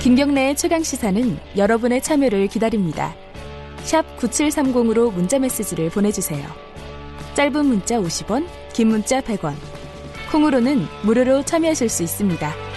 김경래의 최강 시사는 여러분의 참여를 기다립니다. 샵 9730으로 문자 메시지를 보내주세요. 짧은 문자 50원, 긴 문자 100원. 콩으로는 무료로 참여하실 수 있습니다.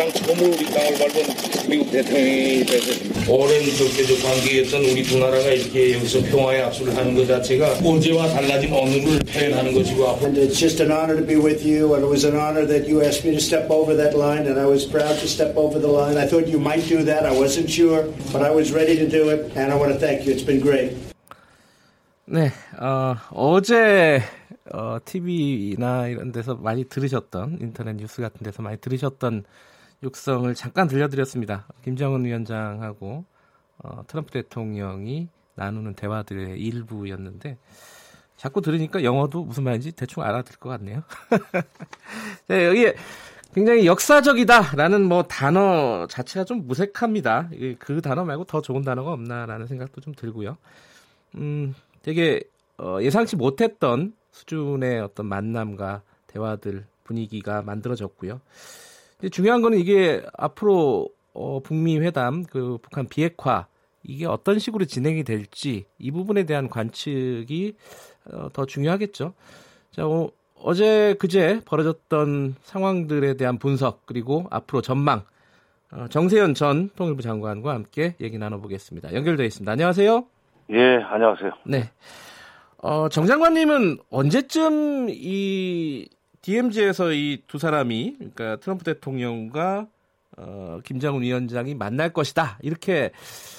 가장 처음으로 우리 땅을 밟은 미국 대통령이 되서 오랜 적대적 관계였던 우리 두 나라가 이렇게 여기서 평화의 악수를 하는 것 자체가 어제와 달라진 오늘을 표현하는 것이고 And it's just an honor to be with you, and it was an honor that you asked me to step over that line, and I was proud to step over the line. I thought you might do that. I wasn't sure, but I was ready to do it, and I want to thank you. It's been great. 네, 어, 어제 어, TV나 이런 데서 많이 들으셨던 인터넷 뉴스 같은 데서 많이 들으셨던 육성을 잠깐 들려드렸습니다. 김정은 위원장하고 어, 트럼프 대통령이 나누는 대화들의 일부였는데 자꾸 들으니까 영어도 무슨 말인지 대충 알아들 것 같네요. 네, 여기에 굉장히 역사적이다라는 뭐 단어 자체가 좀 무색합니다. 그 단어 말고 더 좋은 단어가 없나라는 생각도 좀 들고요. 음, 되게 어, 예상치 못했던 수준의 어떤 만남과 대화들 분위기가 만들어졌고요. 중요한 거는 이게 앞으로 어, 북미 회담, 그 북한 비핵화 이게 어떤 식으로 진행이 될지 이 부분에 대한 관측이 어, 더 중요하겠죠. 자, 어, 어제 그제 벌어졌던 상황들에 대한 분석 그리고 앞으로 전망 어, 정세현 전 통일부 장관과 함께 얘기 나눠보겠습니다. 연결되어 있습니다. 안녕하세요. 예, 안녕하세요. 네. 어, 정 장관님은 언제쯤 이 DMZ에서 이 두 사람이 그러니까 트럼프 대통령과 어, 김정은 위원장이 만날 것이다 이렇게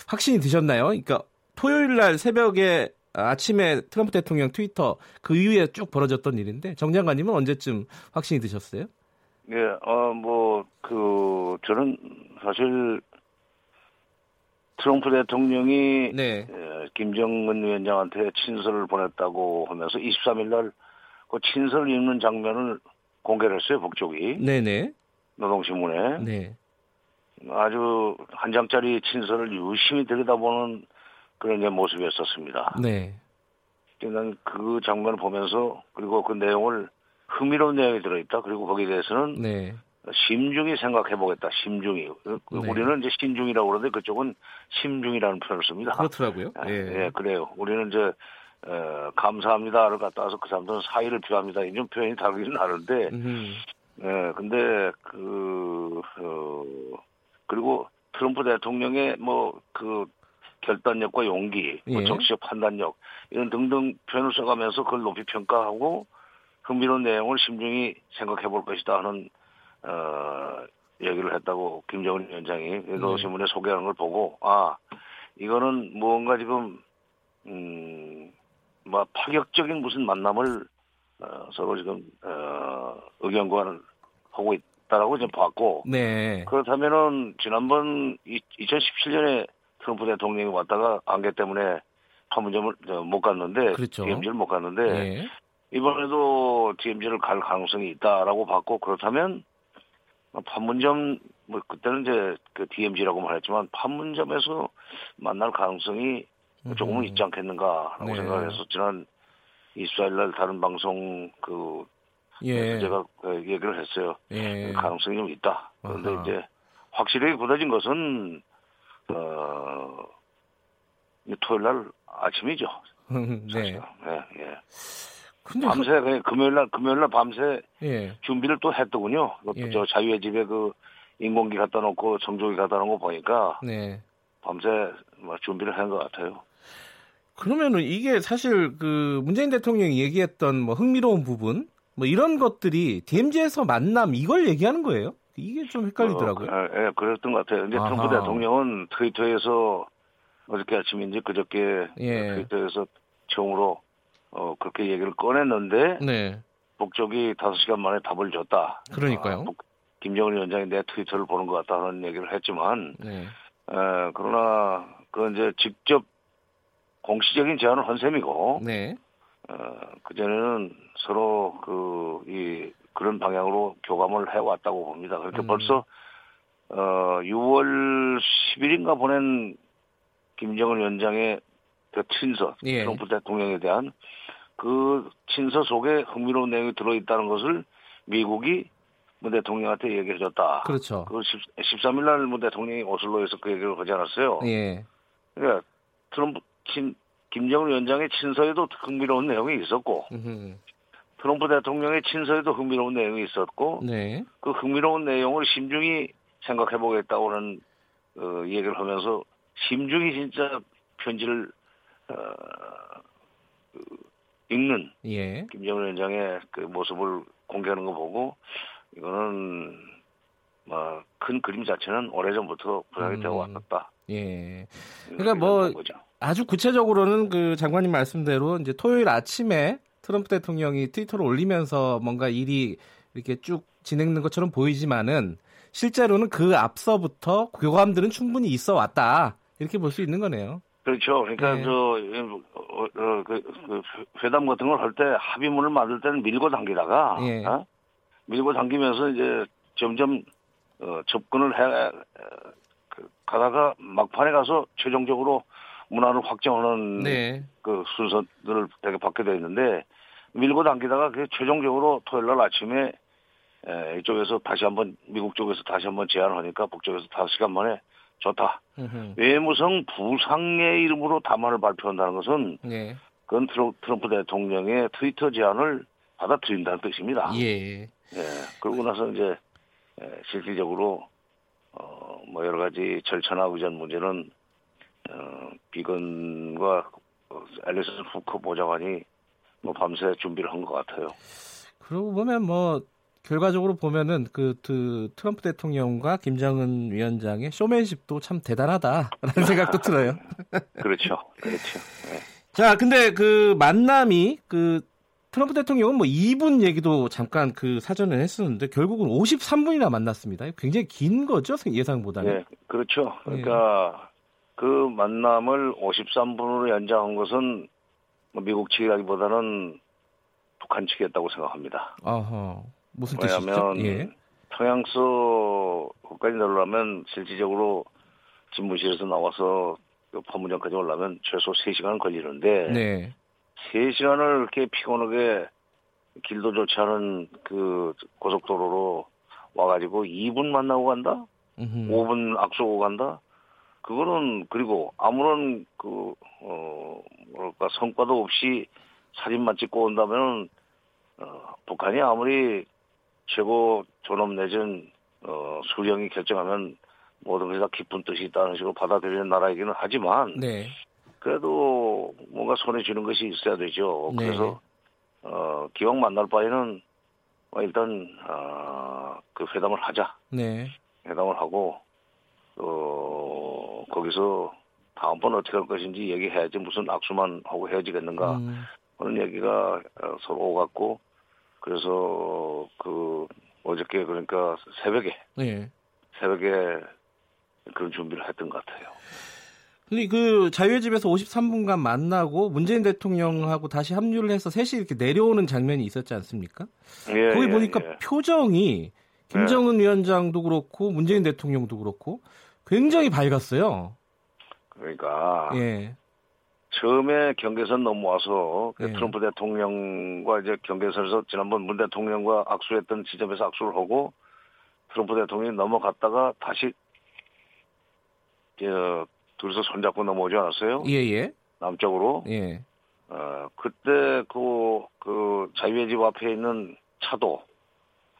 확신이 드셨나요? 그러니까 토요일 날 새벽에 아침에 트럼프 대통령 트위터 그 이후에 쭉 벌어졌던 일인데 정 장관님은 언제쯤 확신이 드셨어요? 예, 어, 뭐, 그, 저는 사실 트럼프 대통령이 네. 예, 김정은 위원장한테 친서를 보냈다고 하면서 23일 날 그 친서를 읽는 장면을 공개를 했어요, 북쪽이. 네네. 노동신문에. 네. 아주 한 장짜리 친서를 유심히 들여다보는 그런 게 모습이었었습니다. 네. 난그 장면을 보면서 그리고 그 내용을 흥미로운 내용이 들어있다. 그리고 거기에 대해서는 네. 심중히 생각해보겠다. 심중히. 그 네. 우리는 이제 신중이라고 그러는데 그쪽은 심중이라는 표현을 씁니다. 그렇더라고요. 아, 예. 예, 그래요. 우리는 이제 어, 감사합니다를 갖다 와서 그 사람들은 사의를 표합니다. 이런 표현이 다르긴 하는데, 음. 예, 근데 그 어, 그리고 트럼프 대통령의 뭐 그 결단력과 용기, 뭐 예. 정치적 판단력 이런 등등 표현을 써가면서 그걸 높이 평가하고 흥미로운 내용을 심중히 생각해 볼 것이다 하는 어 얘기를 했다고 김정은 위원장이 노신문에 소개하는 걸 보고 아 이거는 무언가 지금 음 뭐 파격적인 무슨 만남을 어, 서로 지금 어, 의견 교환을 하고 있다라고 좀 봤고 네. 그렇다면은 지난번 2017년에 트럼프 대통령이 왔다가 안개 때문에 판문점을 저못 갔는데 그렇죠. DMZ를 못 갔는데 예. 이번에도 DMZ를 갈 가능성이 있다라고 봤고 그렇다면 판문점 뭐 그때는 이제 그 DMZ라고 말했지만 판문점에서 만날 가능성이 조금은 있지 않겠는가라고 네. 생각해서 지난 24일 날 다른 방송 그 예. 제가 그 얘기를 했어요. 예. 가능성이 좀 있다. 그런데 아하. 이제 확실히 굳어진 것은 어 토요일 날 아침이죠. 네. 사실은. 예, 예. 근데 밤새 그냥 금요일 날 금요일 날 밤새 그, 예. 준비를 또 했더군요. 그 예. 저 자유의 집에 그 인공기 갖다 놓고 정조기 갖다 놓은 거 보니까 네. 밤새 뭐 준비를 한 것 같아요. 그러면은 이게 사실 그 문재인 대통령이 얘기했던 뭐 흥미로운 부분 뭐 이런 것들이 DMZ에서 만남 이걸 얘기하는 거예요? 이게 좀 헷갈리더라고요. 어, 예, 예, 그랬던 것 같아요. 이제 아하. 트럼프 대통령은 트위터에서 어저께 아침인지 그저께 예. 트위터에서 처음으로 어, 그렇게 얘기를 꺼냈는데 네. 북쪽이 5시간 만에 답을 줬다. 그러니까요. 아, 북- 김정은 위원장이 내 트위터를 보는 것 같다는 얘기를 했지만 네. 에, 그러나 그 이제 직접 공식적인 제안을 한 셈이고 네. 어, 그전에는 서로 그, 이, 그런 방향으로 교감을 해왔다고 봅니다. 그렇게 음. 벌써, 어, 6월 10일인가 보낸 김정은 위원장의 그 친서, 예. 트럼프 대통령에 대한 그 친서 속에 흥미로운 내용이 들어있다는 것을 미국이 문 대통령한테 얘기해 줬다. 그렇죠. 그 13일 날 문 대통령이 오슬로에서 그 얘기를 하지 않았어요. 예. 그러니까 트럼프 친, 김정은 위원장의 친서에도 흥미로운 내용이 있었고 음흠. 트럼프 대통령의 친서에도 흥미로운 내용이 있었고 네. 그 흥미로운 내용을 심중히 생각해 보겠다고는 어, 얘기를 하면서 심중히 진짜 편지를 어, 그, 읽는 예. 김정은 위원장의 그 모습을 공개하는 거 보고 이거는 뭐 큰 그림 자체는 오래전부터 부각이 음. 되어 왔었다. 예. 그러니까 뭐 거죠. 아주 구체적으로는 그 장관님 말씀대로 이제 토요일 아침에 트럼프 대통령이 트위터를 올리면서 뭔가 일이 이렇게 쭉 진행된 것처럼 보이지만은 실제로는 그 앞서부터 교감들은 충분히 있어 왔다. 이렇게 볼 수 있는 거네요. 그렇죠. 그러니까 네. 저 어, 어, 그, 그 회담 같은 걸 할 때 합의문을 만들 때는 밀고 당기다가 예. 어? 밀고 당기면서 이제 점점 어, 접근을 해 어, 그, 가다가 막판에 가서 최종적으로 문화를 확정하는 네. 그 순서들을 되게 받게 돼 있는데 밀고 당기다가 그 최종적으로 토요일 날 아침에 에, 이쪽에서 다시 한번 미국 쪽에서 다시 한번 제안을 하니까 북쪽에서 다섯 시간 만에 좋다. 음흠. 외무성 부상의 이름으로 담화를 발표한다는 것은 네. 그건 트럼- 트럼프 대통령의 트위터 제안을 받아들인다는 뜻입니다. 예. 예, 그러고 나서 이제 에, 실질적으로 어, 뭐 여러 가지 절차나 의전 문제는 어, 비건과 어, 앨리슨 후커 보좌관이 뭐 밤새 준비를 한 것 같아요. 그러고 보면 뭐 결과적으로 보면은 그, 그 트럼프 대통령과 김정은 위원장의 쇼맨십도 참 대단하다라는 생각도 들어요. 그렇죠, 그렇죠. 예. 자, 근데 그 만남이 그 트럼프 대통령은 뭐 2분 얘기도 잠깐 그 사전에 했었는데 결국은 53분이나 만났습니다. 굉장히 긴 거죠 예상보다는. 예, 그렇죠. 그러니까 그 만남을 53분으로 연장한 것은 뭐 미국 측이라기보다는 북한 측이었다고 생각합니다. 어허. 무슨 뜻이죠? 왜냐하면 예. 평양서까지 내려면 실질적으로 집무실에서 나와서 그 판문점까지 오려면 최소 3시간 걸리는데 네. 3시간을 이렇게 피곤하게 길도 좋지 않은 그 고속도로로 와가지고 2분 만나고 간다? 음흠. 5분 악수하고 간다? 그거는 그리고 아무런 그, 어, 뭐랄까 성과도 없이 사진만 찍고 온다면 어, 북한이 아무리 최고 존엄 내전 어, 수령이 결정하면 모든 것이 다 깊은 뜻이 있다는 식으로 받아들이는 나라이기는 하지만 네. 그래도 뭔가 손에 쥐는 것이 있어야 되죠. 네. 그래서 어, 기왕 만날 바에는 뭐 일단 어, 그 회담을 하자. 네. 회담을 하고 어, 거기서 다음번 어떻게 할 것인지 얘기해야지 무슨 악수만 하고 헤어지겠는가 음, 하는 얘기가 어, 서로 오갔고 그래서 그 어저께 그러니까 새벽에 네. 새벽에 그런 준비를 했던 것 같아요. 근데 그 자유의 집에서 53분간 만나고 문재인 대통령하고 다시 합류를 해서 셋이 이렇게 내려오는 장면이 있었지 않습니까? 예, 거기 예, 보니까 예. 표정이 김정은 위원장도 그렇고 문재인 대통령도 그렇고 굉장히 밝았어요. 그러니까 예. 처음에 경계선 넘어와서 그 예. 트럼프 대통령과 이제 경계선에서 지난번 문 대통령과 악수했던 지점에서 악수를 하고 트럼프 대통령이 넘어갔다가 다시 저 둘이서 손잡고 넘어오지 않았어요? 예, 예. 남쪽으로. 예. 어, 그때 그, 그 자유의 집 앞에 있는 차도,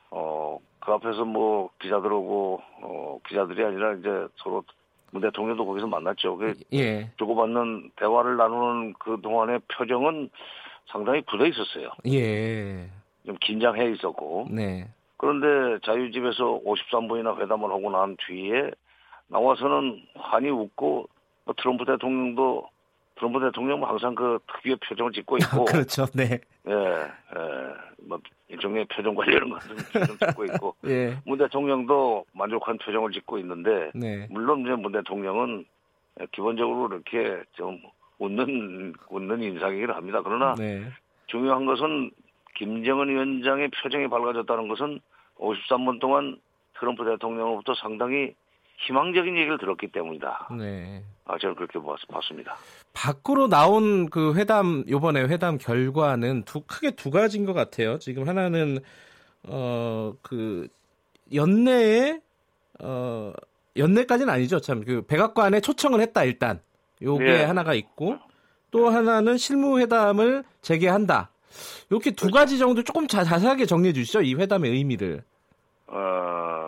어, 그 앞에서 뭐 기자들 오고, 어, 기자들이 아니라 이제 서로 문 대통령도 거기서 만났죠. 그 예. 주고받는 대화를 나누는 그 동안의 표정은 상당히 굳어 있었어요. 예. 좀 긴장해 있었고. 네. 그런데 자유집에서 53분이나 회담을 하고 난 뒤에 나와서는 환히 웃고 뭐 트럼프 대통령도 트럼프 대통령은 항상 그 특유의 표정을 짓고 있고 그렇죠. 네. 예, 예, 뭐 일종의 표정 관리하는 것은 좀 짓고 있고 예. 문 대통령도 만족한 표정을 짓고 있는데 네. 물론 이제 문 대통령은 기본적으로 이렇게 좀 웃는 웃는 인상이긴 합니다. 그러나 네. 중요한 것은 김정은 위원장의 표정이 밝아졌다는 것은 53분 동안 트럼프 대통령으로부터 상당히 희망적인 얘기를 들었기 때문이다. 네. 아, 저는 그렇게 봤, 봤습니다. 밖으로 나온 그 회담 요번에 회담 결과는 두 크게 두 가지인 것 같아요. 지금 하나는 어 그 연내에 어 연내까지는 아니죠. 참 그 백악관에 초청을 했다 일단. 요게 예. 하나가 있고 또 하나는 실무 회담을 재개한다. 이렇게 두 가지 정도 조금 자, 자세하게 정리해 주시죠. 이 회담의 의미를. 어,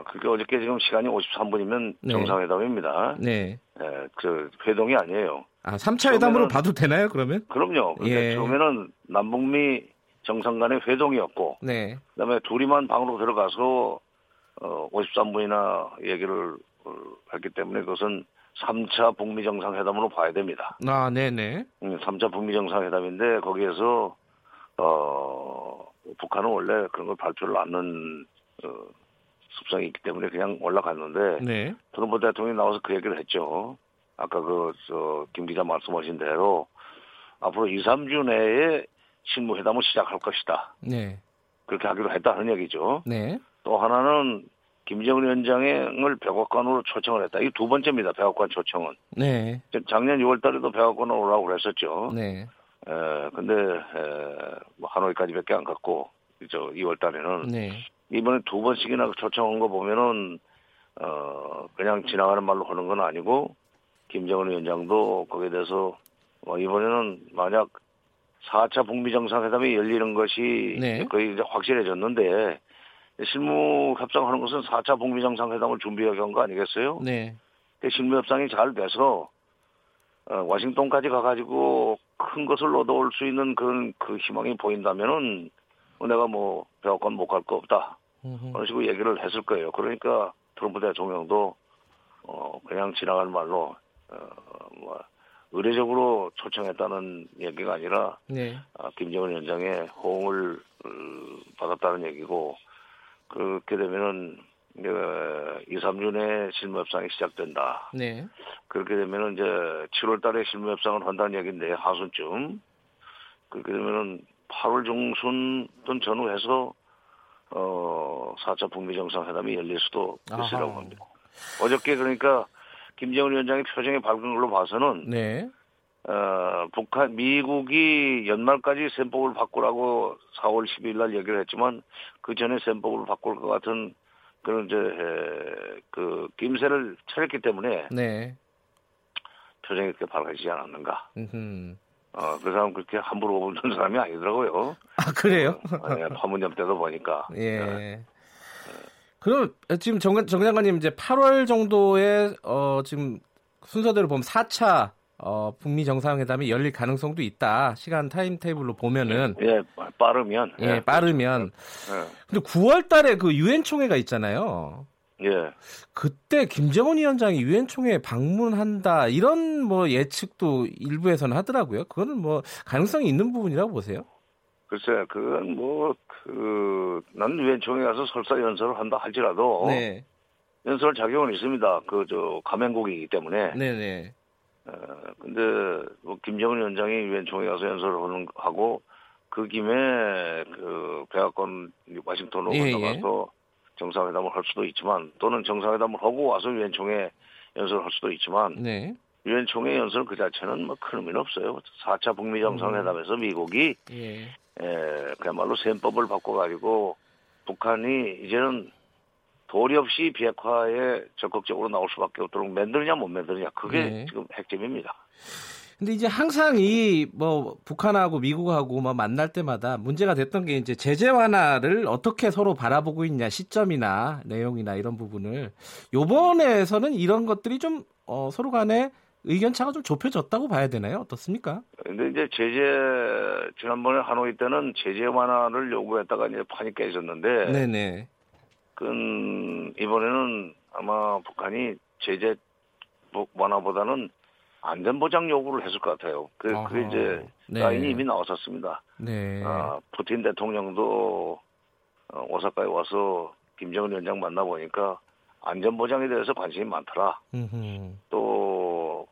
그게 어저께 지금 시간이 53분이면 네. 정상회담입니다. 네. 예, 그 회동이 아니에요. 아, 3차 회담으로 봐도 되나요, 그러면? 그럼요. 근데 예. 처음에는 남북미 정상 간의 회동이었고, 네. 그다음에 둘이만 방으로 들어가서 어, 53분이나 얘기를 어, 했기 때문에 그것은 3차 북미 정상회담으로 봐야 됩니다. 아, 네네. 음, 3차 북미 정상회담인데 거기에서 어, 북한은 원래 그런 걸 발표를 않는 어, 습성이 있기 때문에 그냥 올라갔는데 네. 트럼프 대통령이 나와서 그 얘기를 했죠. 아까 그, 저, 김 기자 말씀하신 대로 앞으로 2, 3주 내에 실무회담을 시작할 것이다. 네. 그렇게 하기로 했다는 얘기죠. 네. 또 하나는 김정은 위원장을 백악관으로 초청을 했다. 이 두 번째입니다. 백악관 초청은. 네. 작년 6월 달에도 백악관으로 오라고 그랬었죠. 네. 에, 근데, 에, 뭐 하노이까지밖에 안 갔고, 저 2월 달에는. 네. 이번에 두 번씩이나 초청한 거 보면은 어 그냥 지나가는 말로 하는 건 아니고 김정은 위원장도 거기에 대해서 어, 이번에는 만약 4차 북미 정상회담이 열리는 것이 네. 거의 이제 확실해졌는데 실무 협상하는 것은 4차 북미 정상회담을 준비하기 한거 아니겠어요? 네. 그 실무 협상이 잘 돼서 어, 워싱턴까지 가가지고 큰 것을 얻어올 수 있는 그런 그 희망이 보인다면은 어, 내가 뭐 백악관 못 갈 거 없다. 그런 식으로 얘기를 했을 거예요. 그러니까 트럼프 대통령도 어 그냥 지나가는 말로 어뭐 의례적으로 초청했다는 얘기가 아니라 네. 아, 김정은 위원장의 호응을 어, 받았다는 얘기고 그렇게 되면은 이제 2, 3주 내에 실무협상이 시작된다. 네. 그렇게 되면은 이제 7월 달에 실무협상을 한다는 얘기인데 하순쯤 그렇게 되면은 8월 중순 또는 전후해서 어 4차 북미 정상회담이 열릴 수도 있으라고 아하. 합니다. 어저께 그러니까 김정은 위원장의 표정이 밝은 걸로 봐서는 네. 어, 북한 미국이 연말까지 셈법을 바꾸라고 4월 12일 날 얘기를 했지만 그 전에 셈법을 바꿀 것 같은 그런 이제 에, 그 김새를 차렸기 때문에 네. 표정이 그렇게 밝아지지 않았는가. 음흠. 어, 그 사람 그렇게 함부로 보는 사람이 아니더라고요. 아, 그래요? 예, 파문점 때도 보니까. 예. 그럼 지금 정, 정 장관님 이제 8월 정도에 어 지금 순서대로 보면 4차 어 북미 정상회담이 열릴 가능성도 있다. 시간 타임 테이블로 보면은 예, 빠르면. 예, 빠르면 예, 근데 9월 달에 그 유엔 총회가 있잖아요. 예. 그때 김정은 위원장이 유엔 총회에 방문한다. 이런 뭐 예측도 일부에서는 하더라고요. 그거는 뭐 가능성이 있는 부분이라고 보세요. 글쎄, 그건 뭐, 그, 난 유엔 총회 가서 설사 연설을 한다 할지라도. 네. 연설 자격은 있습니다. 그, 저, 가맹국이기 때문에. 네, 네. 어, 근데, 뭐, 김정은 위원장이 유엔 총회 가서 연설을 하는, 하고, 그 김에, 그, 백악관 와싱턴으로 예, 건너가서 정상회담을 할 수도 있지만, 또는 정상회담을 하고 와서 유엔 총회 연설을 할 수도 있지만, 네. 유엔 총회 연설 그 자체는 뭐 큰 의미는 없어요. 4차 북미 정상회담에서 미국이 예. 에, 그야말로 셈법을 바꿔가지고 북한이 이제는 도리 없이 비핵화에 적극적으로 나올 수밖에 없도록 만드느냐 못 만드느냐 그게 네. 지금 핵심입니다. 근데 이제 항상 이 뭐 북한하고 미국하고 뭐 만날 때마다 문제가 됐던 게 이제 제재 완화를 어떻게 서로 바라보고 있냐 시점이나 내용이나 이런 부분을 요번에서는 이런 것들이 좀 어, 서로 간에 의견 차가 좀 좁혀졌다고 봐야 되나요? 어떻습니까? 근데 이제 제재 지난번에 하노이 때는 제재 완화를 요구했다가 이제 판이 깨졌는데 네네. 그 이번에는 아마 북한이 제재 완화보다는 안전보장 요구를 했을 것 같아요. 그, 아하. 그게 이제 네. 라인이 이미 나왔었습니다. 네. 아, 푸틴 대통령도 어, 오사카에 와서 김정은 위원장 만나보니까 안전보장에 대해서 관심이 많더라. 음흠. 또,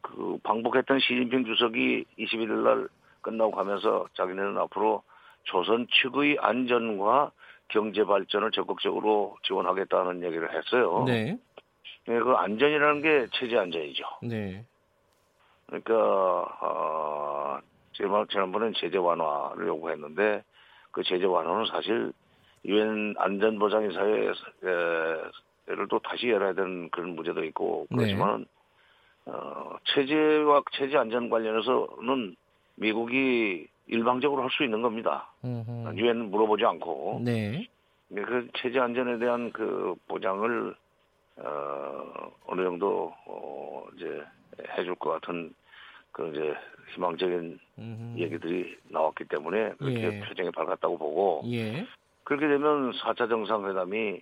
그, 방북했던 시진핑 주석이 21일 날 끝나고 가면서 자기네는 앞으로 조선 측의 안전과 경제 발전을 적극적으로 지원하겠다는 얘기를 했어요. 네. 네, 그 안전이라는 게 체제 안전이죠. 네. 그러니까 어, 지난- 지난번엔 제재 완화를 요구했는데 그 제재 완화는 사실 유엔 안전보장이사회를 또 다시 열어야 되는 그런 문제도 있고 네. 그렇지만 어, 체제와 체제 안전 관련해서는 미국이 일방적으로 할 수 있는 겁니다. 유엔 물어보지 않고 네. 네, 그 체제 안전에 대한 그 보장을 어, 어느 정도 어, 이제 해줄 것 같은 그 이제 희망적인 음흠. 얘기들이 나왔기 때문에 그렇게 예. 표정이 밝았다고 보고 예. 그렇게 되면 4차 정상회담이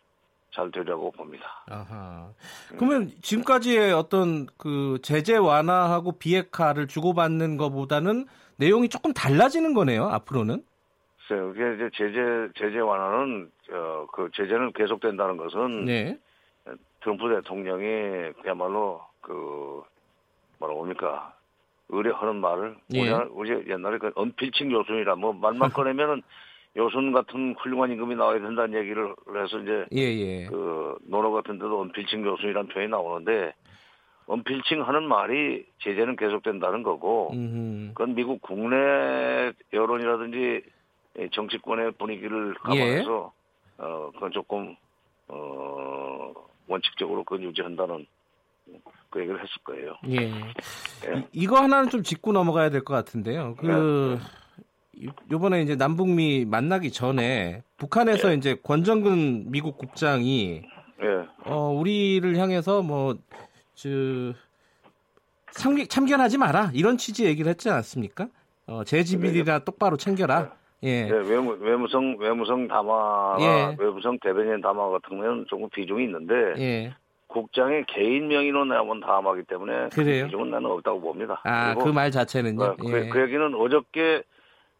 잘 되려고 봅니다. 아하. 그러면 지금까지의 어떤 그 제재 완화하고 비핵화를 주고받는 것보다는 내용이 조금 달라지는 거네요. 앞으로는. 글쎄요, 그게 이제 제재 제재 완화는 어, 그 제재는 계속된다는 것은 네. 트럼프 대통령이 그야말로 그 뭐라고 합니까 의뢰하는 말을 예. 우리 우리 옛날에 그 언필칭 요순이라 뭐 말만 꺼내면은 요순 같은 훌륭한 임금이 나와야 된다는 얘기를 해서 이제 예, 예. 그 논어 같은 데도 언필칭 요순이라는 표현이 나오는데 언필칭 하는 말이 제재는 계속된다는 거고 음흠. 그건 미국 국내 여론이라든지 이 정치권의 분위기를 감안해서 어 그건 조금 어 원칙적으로 그건 유지한다는 그 얘기를 했을 거예요. 예. 예. 이- 이거 하나는 좀 짚고 넘어가야 될 것 같은데요. 그 요- 요번에 이제 남북미 만나기 전에 북한에서 이제 권정근 미국 국장이 예. 어 우리를 향해서 뭐저 참견하지 마라 이런 취지 얘기를 했지 않습니까? 어 재지비리나 똑바로 챙겨라. 예. 예, 외무, 외무성, 외무성 담화가, 예. 외무성 대변인 담화 같은 경우는 조금 비중이 있는데, 예. 국장의 개인 명의로 나온 담화기 때문에, 그 그래요? 비중은 나는 없다고 봅니다. 아, 그 말 자체는요. 어, 그, 예. 그 얘기는 어저께,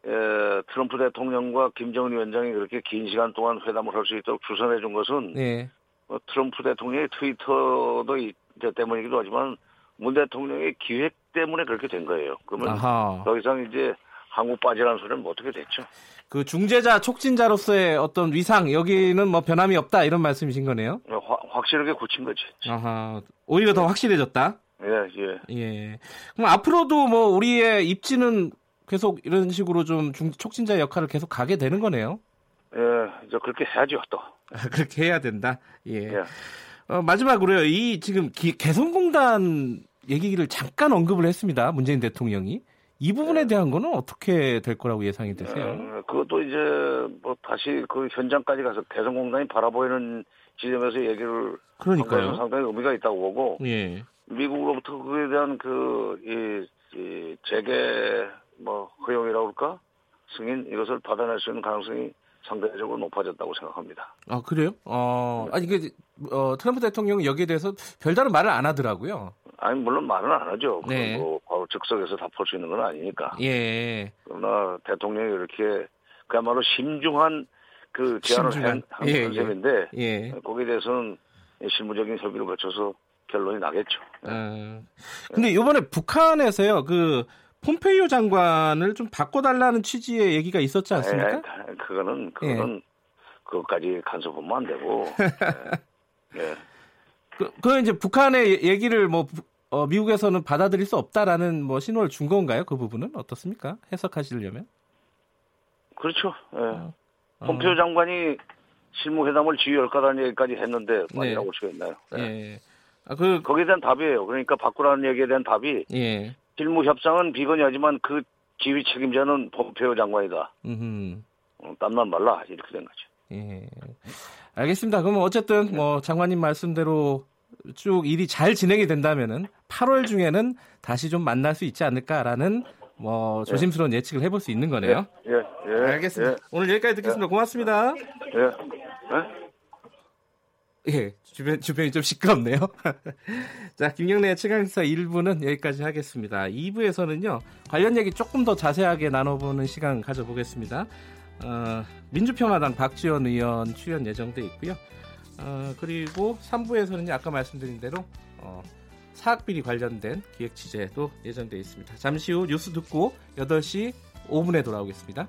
에, 트럼프 대통령과 김정은 위원장이 그렇게 긴 시간 동안 회담을 할 수 있도록 주선해 준 것은, 예. 어, 트럼프 대통령의 트위터도 이- 저 때문이기도 하지만, 문 대통령의 기획 때문에 그렇게 된 거예요. 그러면 아하. 더 이상 이제 한국 빠지라는 소리는 못 어떻게 됐죠. 그 중재자 촉진자로서의 어떤 위상 여기는 뭐 변함이 없다 이런 말씀이신 거네요. 어, 화- 확실하게 굳힌 거지. 아하. 오히려 더 확실해졌다. 예, 예. 예. 그럼 앞으로도 뭐 우리의 입지는 계속 이런 식으로 좀 중, 촉진자 역할을 계속 가게 되는 거네요. 예, 이제 그렇게 해야죠, 또. 그렇게 해야 된다. 예. 예. 어, 마지막으로요. 이 지금 기- 개성공단 얘기를 잠깐 언급을 했습니다. 문재인 대통령이. 이 부분에 대한 거는 어떻게 될 거라고 예상이 되세요? 어, 그것도 이제 뭐 다시 그 현장까지 가서 개성공단이 바라보이는 지점에서 얘기를 그러니까요. 상당히 의미가 있다고 보고 예. 미국으로부터 그에 대한 그, 이, 이 재개 뭐 허용이라고 할까? 승인 이것을 받아낼 수 있는 가능성이 상대적으로 높아졌다고 생각합니다. 아, 그래요? 어, 아니, 이게, 어, 트럼프 대통령은 여기에 대해서 별다른 말을 안 하더라고요. 아니 물론 말은 안 하죠. 네. 뭐 즉석에서 다 풀 수 있는 건 아니니까. 예. 그러나 대통령이 이렇게 그야말로 심중한 그 제안을 심중한. 한, 예, 한 예. 셈인데 예. 거기에 대해서는 실무적인 협의를 거쳐서 결론이 나겠죠. 어, 근데 이번에 북한에서요, 그, 폼페이오 장관을 좀 바꿔달라는 취지의 얘기가 있었지 않습니까? 에, 그거는 그거는 그것까지 간섭하면 안 되고. 예. 예. 그, 그 이제 북한의 얘기를 뭐, 부- 어, 미국에서는 받아들일 수 없다라는 뭐 신호를 준 건가요? 그 부분은 어떻습니까? 해석하시려면? 그렇죠. 예. 어. 폼페이오 장관이 실무회담을 지휘할 거라는 얘기까지 했는데 네. 말이라고 올 수가 있나요? 예. 예. 아, 그, 거기에 대한 답이에요. 그러니까 바꾸라는 얘기에 대한 답이 예. 실무 협상은 비건이하지만 그 지휘 책임자는 폼페이오 장관이다. 음 어, 땀난 말라 이렇게 된 거죠. 예. 알겠습니다. 그러면 어쨌든 뭐 장관님 말씀대로 쭉 일이 잘 진행이 된다면은 8월 중에는 다시 좀 만날 수 있지 않을까라는 뭐 조심스러운 예 측을 해볼 수 있는 거네요. 예, 예. 알겠습니다. 오늘 여기까지 듣겠습니다. 고맙습니다. 예. 예? 예, 주변, 주변이 좀 시끄럽네요. 자, 김경래의 최강사 1부는 여기까지 하겠습니다. 2부에서는요, 관련 얘기 조금 더 자세하게 나눠보는 시간 가져보겠습니다. 어, 민주평화당 박지원 의원 출연 예정돼 있고요. 어, 그리고 3부에서는요, 아까 말씀드린 대로, 어, 사학비리 관련된 기획 취재도 예정돼 있습니다. 잠시 후 뉴스 듣고 8시 5분에 돌아오겠습니다.